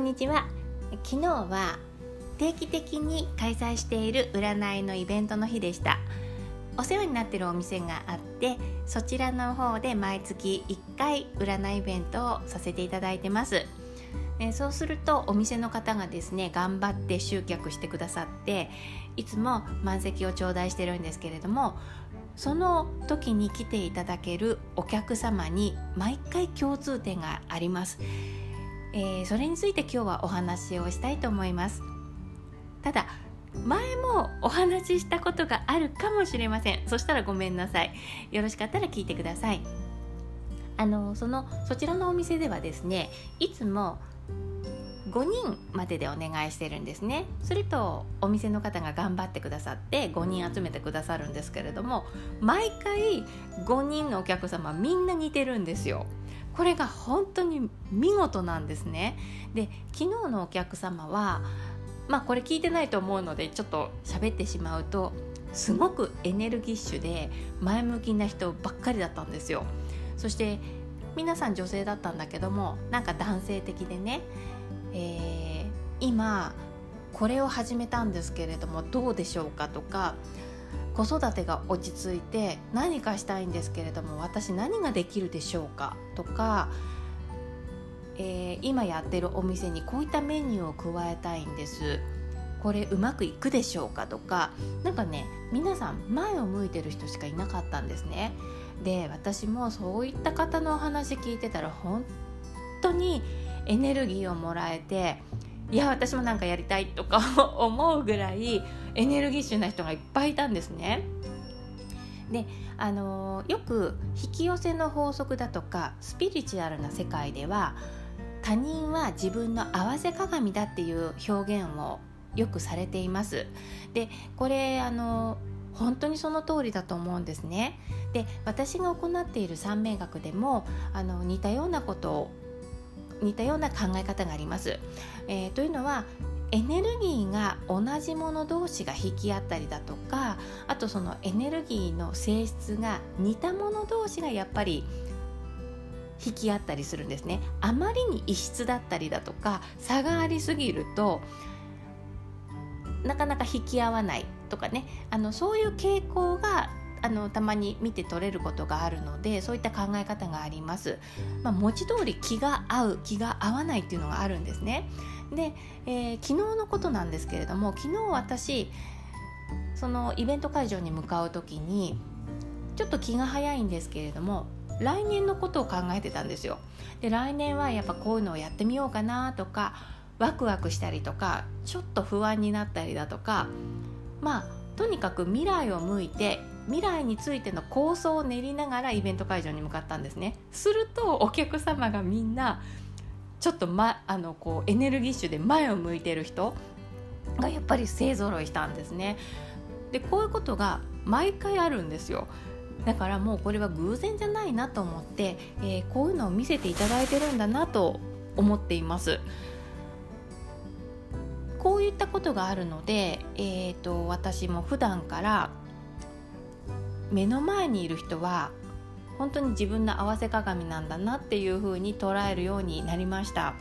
んにちは。昨日は定期的に開催している占いのイベントの日でした。お世話になってるお店があってそちらの方で毎月1回占いイベントをさせていただいてます。えそうするとお店の方がですね頑張って集客してくださっていつも満席を頂戴してるんですけれどもその時に来ていただけるお客様に毎回共通点があります、えー、それについて今日はお話をしたいと思います。ただ前もお話ししたことがあるかもしれません。そしたらごめんなさい。よろしかったら聞いてください。あのそのそちらのお店ではですねいつも5人まででお願いしてるんですね。するとお店の方が頑張ってくださって5人集めてくださるんですけれども毎回5人のお客様みんな似てるんですよ。これが本当に見事なんですね。で昨日のお客様はまあこれ聞いてないと思うのでちょっと喋ってしまうとすごくエネルギッシュで前向きな人ばっかりだったんですよ。そして皆さん女性だったんだけどもなんか男性的でねえー、今これを始めたんですけれどもどうでしょうかとか子育てが落ち着いて何かしたいんですけれども私何ができるでしょうか？とか、えー、今やってるお店にこういったメニューを加えたいんです。これうまくいくでしょうか？とか何かね皆さん前を向いてる人しかいなかったんですね。で私もそういった方のお話聞いてたら本当にエネルギーをもらえていや私もなんかやりたいとか 思うぐらいエネルギッシュな人がいっぱいいたんですね。であのよく引き寄せの法則だとかスピリチュアルな世界では他人は自分の合わせ鏡だっていう表現をよくされています。でこれあの本当にその通りだと思うんですね。で私が行っている三名学でもあの似たようなことを似たような考え方があります。えー、というのはエネルギーが同じもの同士が引き合ったりだとかあとそのエネルギーの性質が似たもの同士がやっぱり引き合ったりするんですねあまりに異質だったりだとか差がありすぎるとなかなか引き合わないとかねあのそういう傾向があのたまに見て取れることがあるのでそういった考え方があります。まあ、文字通り気が合う気が合わないっていうのがあるんですね。で、えー、昨日のことなんですけれども昨日私そのイベント会場に向かう時にちょっと気が早いんですけれども来年のことを考えてたんですよ。で来年はやっぱこういうのをやってみようかなとかワクワクしたりとかちょっと不安になったりだとかまあとにかく未来を向いて未来についての構想を練りながらイベント会場に向かったんですね。するとお客様がみんなちょっと、ま、あのこうエネルギッシュで前を向いてる人がやっぱり勢ぞろいしたんですね。でこういうことが毎回あるんですよ。だからもうこれは偶然じゃないなと思って、えー、こういうのを見せていただいてるんだなと思っています。こういったことがあるので、えーと私も普段から目の前にいる人は本当に自分の合わせ鏡なんだなっていう風に捉えるようになりました。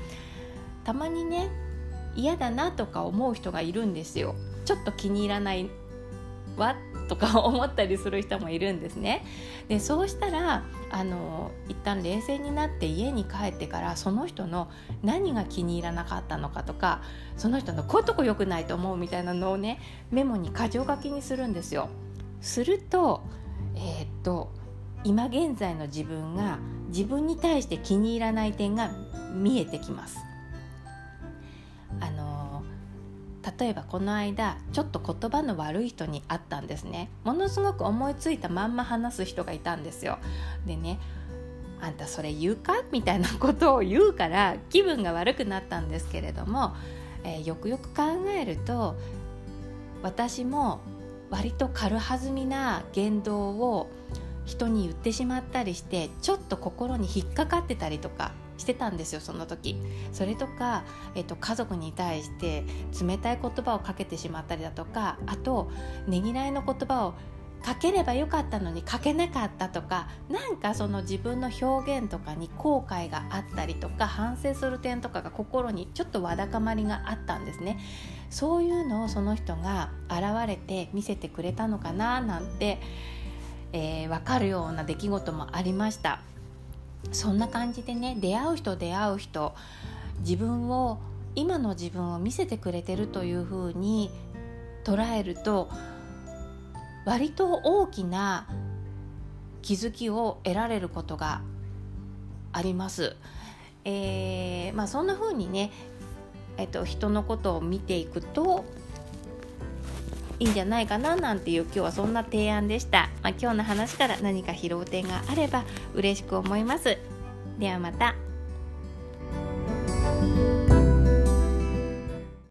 たまにね嫌だなとか思う人がいるんですよ。ちょっと気に入らないわとか思ったりする人もいるんですね。でそうしたらあの一旦冷静になって家に帰ってからその人の何が気に入らなかったのかとかその人のこういうとこ良くないと思うみたいなのをねメモに箇条書きにするんですよ。するとえー、っと今現在の自分が自分に対して気に入らない点が見えてきます。あの例えばこの間ちょっと言葉の悪い人に会ったんですね。ものすごく思いついたまんま話す人がいたんですよ。でねあんたそれ言うか？みたいなことを言うから気分が悪くなったんですけれども、えー、よくよく考えると私も割と軽はずみな言動を人に言ってしまったりしてちょっと心に引っかかってたりとかしてたんですよその時。それとか、えっと、家族に対して冷たい言葉をかけてしまったりだとかあとねぎらいの言葉を書ければよかったのに書けなかったとかなんかその自分の表現とかに後悔があったりとか反省する点とかが心にちょっとわだかまりがあったんですね。そういうのをその人が現れて見せてくれたのかななんて、えー、分かるような出来事もありました。そんな感じでね出会う人出会う人自分を今の自分を見せてくれてるというふうに捉えると割と大きな気づきを得られることがあります。えー、まあ、そんな風にね、えっと、人のことを見ていくといいんじゃないかななんていう今日はそんな提案でした、まあ、今日の話から何か拾う点があれば嬉しく思いますではまた。